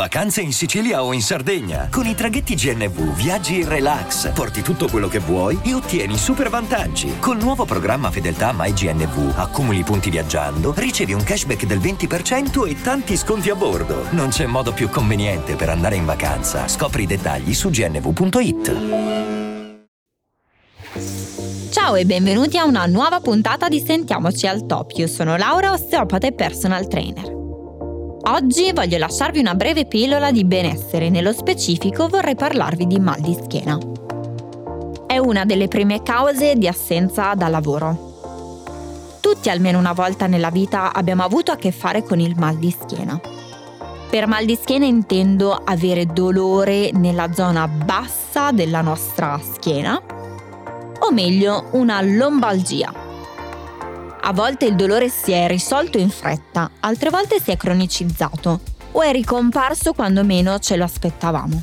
Vacanze in Sicilia o in Sardegna. Con i traghetti GNV viaggi in relax, porti tutto quello che vuoi e ottieni super vantaggi. Col nuovo programma Fedeltà MyGNV accumuli punti viaggiando, ricevi un cashback del 20% e tanti sconti a bordo. Non c'è modo più conveniente per andare in vacanza. Scopri i dettagli su gnv.it. Ciao e benvenuti a una nuova puntata di Sentiamoci al Top. Io sono Laura, osteopata e personal trainer. Oggi voglio lasciarvi una breve pillola di benessere, nello specifico vorrei parlarvi di mal di schiena. È una delle prime cause di assenza da lavoro. Tutti almeno una volta nella vita abbiamo avuto a che fare con il mal di schiena. Per mal di schiena intendo avere dolore nella zona bassa della nostra schiena, o meglio una lombalgia a volte il dolore si è risolto in fretta, altre volte si è cronicizzato o è ricomparso quando meno ce lo aspettavamo.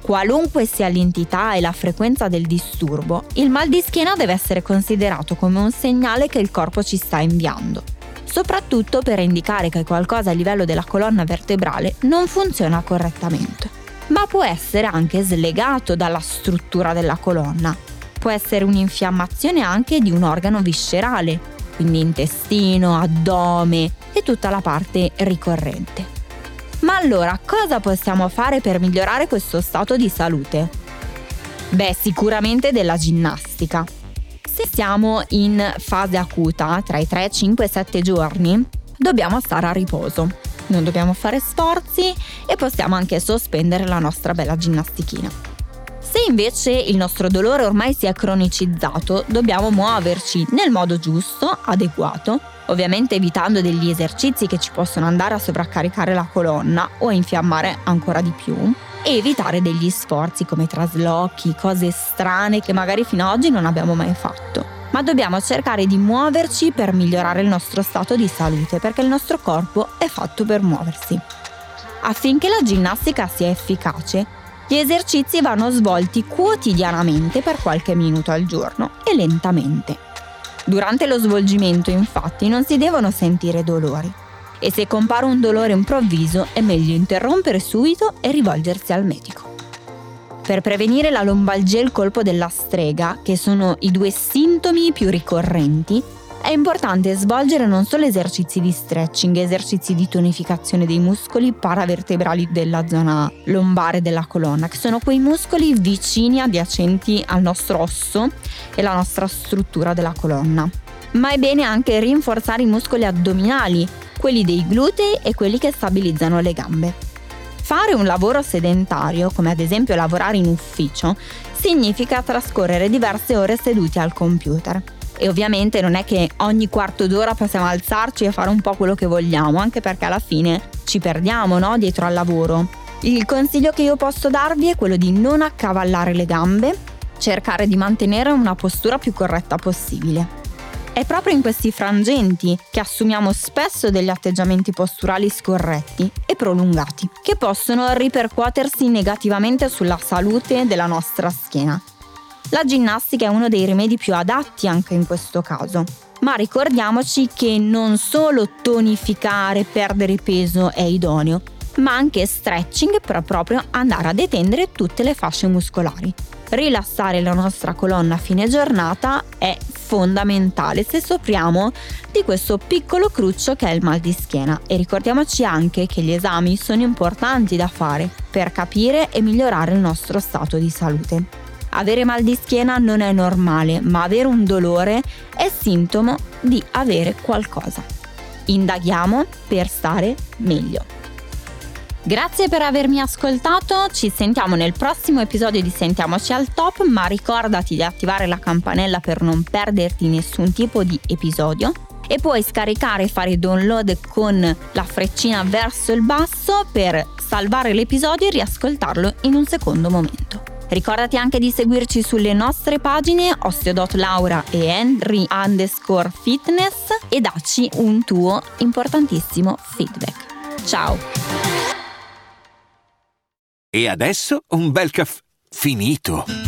Qualunque sia l'entità e la frequenza del disturbo, il mal di schiena deve essere considerato come un segnale che il corpo ci sta inviando, soprattutto per indicare che qualcosa a livello della colonna vertebrale non funziona correttamente. Ma può essere anche slegato dalla struttura della colonna. Può essere un'infiammazione anche di un organo viscerale, quindi intestino, addome e tutta la parte ricorrente. Ma allora cosa possiamo fare per migliorare questo stato di salute? Beh, sicuramente della ginnastica. Se siamo in fase acuta, tra i 3, 5 e 7 giorni, dobbiamo stare a riposo. Non dobbiamo fare sforzi e possiamo anche sospendere la nostra bella ginnastichina. Invece il nostro dolore ormai si è cronicizzato, dobbiamo muoverci nel modo giusto, adeguato, ovviamente evitando degli esercizi che ci possono andare a sovraccaricare la colonna o a infiammare ancora di più e evitare degli sforzi come traslochi, cose strane che magari fino ad oggi non abbiamo mai fatto. Ma dobbiamo cercare di muoverci per migliorare il nostro stato di salute perché il nostro corpo è fatto per muoversi. Affinché la ginnastica sia efficace, gli esercizi vanno svolti quotidianamente per qualche minuto al giorno e lentamente. Durante lo svolgimento infatti non si devono sentire dolori e se compare un dolore improvviso è meglio interrompere subito e rivolgersi al medico. Per prevenire la lombalgia e il colpo della strega, che sono i due sintomi più ricorrenti, è importante svolgere non solo esercizi di stretching, esercizi di tonificazione dei muscoli paravertebrali della zona lombare della colonna, che sono quei muscoli vicini adiacenti al nostro osso e la nostra struttura della colonna. Ma è bene anche rinforzare i muscoli addominali, quelli dei glutei e quelli che stabilizzano le gambe. Fare un lavoro sedentario, come ad esempio lavorare in ufficio, significa trascorrere diverse ore seduti al computer e ovviamente non è che ogni quarto d'ora possiamo alzarci e fare un po' quello che vogliamo, anche perché alla fine ci perdiamo no? dietro al lavoro. Il consiglio che io posso darvi è quello di non accavallare le gambe, cercare di mantenere una postura più corretta possibile. È proprio in questi frangenti che assumiamo spesso degli atteggiamenti posturali scorretti e prolungati, che possono ripercuotersi negativamente sulla salute della nostra schiena la ginnastica è uno dei rimedi più adatti anche in questo caso. Ma ricordiamoci che non solo tonificare, perdere peso è idoneo, ma anche stretching per proprio andare a detendere tutte le fasce muscolari. Rilassare la nostra colonna a fine giornata è fondamentale se soffriamo di questo piccolo cruccio che è il mal di schiena e ricordiamoci anche che gli esami sono importanti da fare per capire e migliorare il nostro stato di salute. Avere mal di schiena non è normale, ma avere un dolore è sintomo di avere qualcosa. Indaghiamo per stare meglio. Grazie per avermi ascoltato, ci sentiamo nel prossimo episodio di Sentiamoci al Top, ma ricordati di attivare la campanella per non perderti nessun tipo di episodio e puoi scaricare e fare download con la freccina verso il basso per salvare l'episodio e riascoltarlo in un secondo momento. Ricordati anche di seguirci sulle nostre pagine osteo.laura e henry underscore fitness e dacci un tuo importantissimo feedback. Ciao! E adesso un bel caffè finito.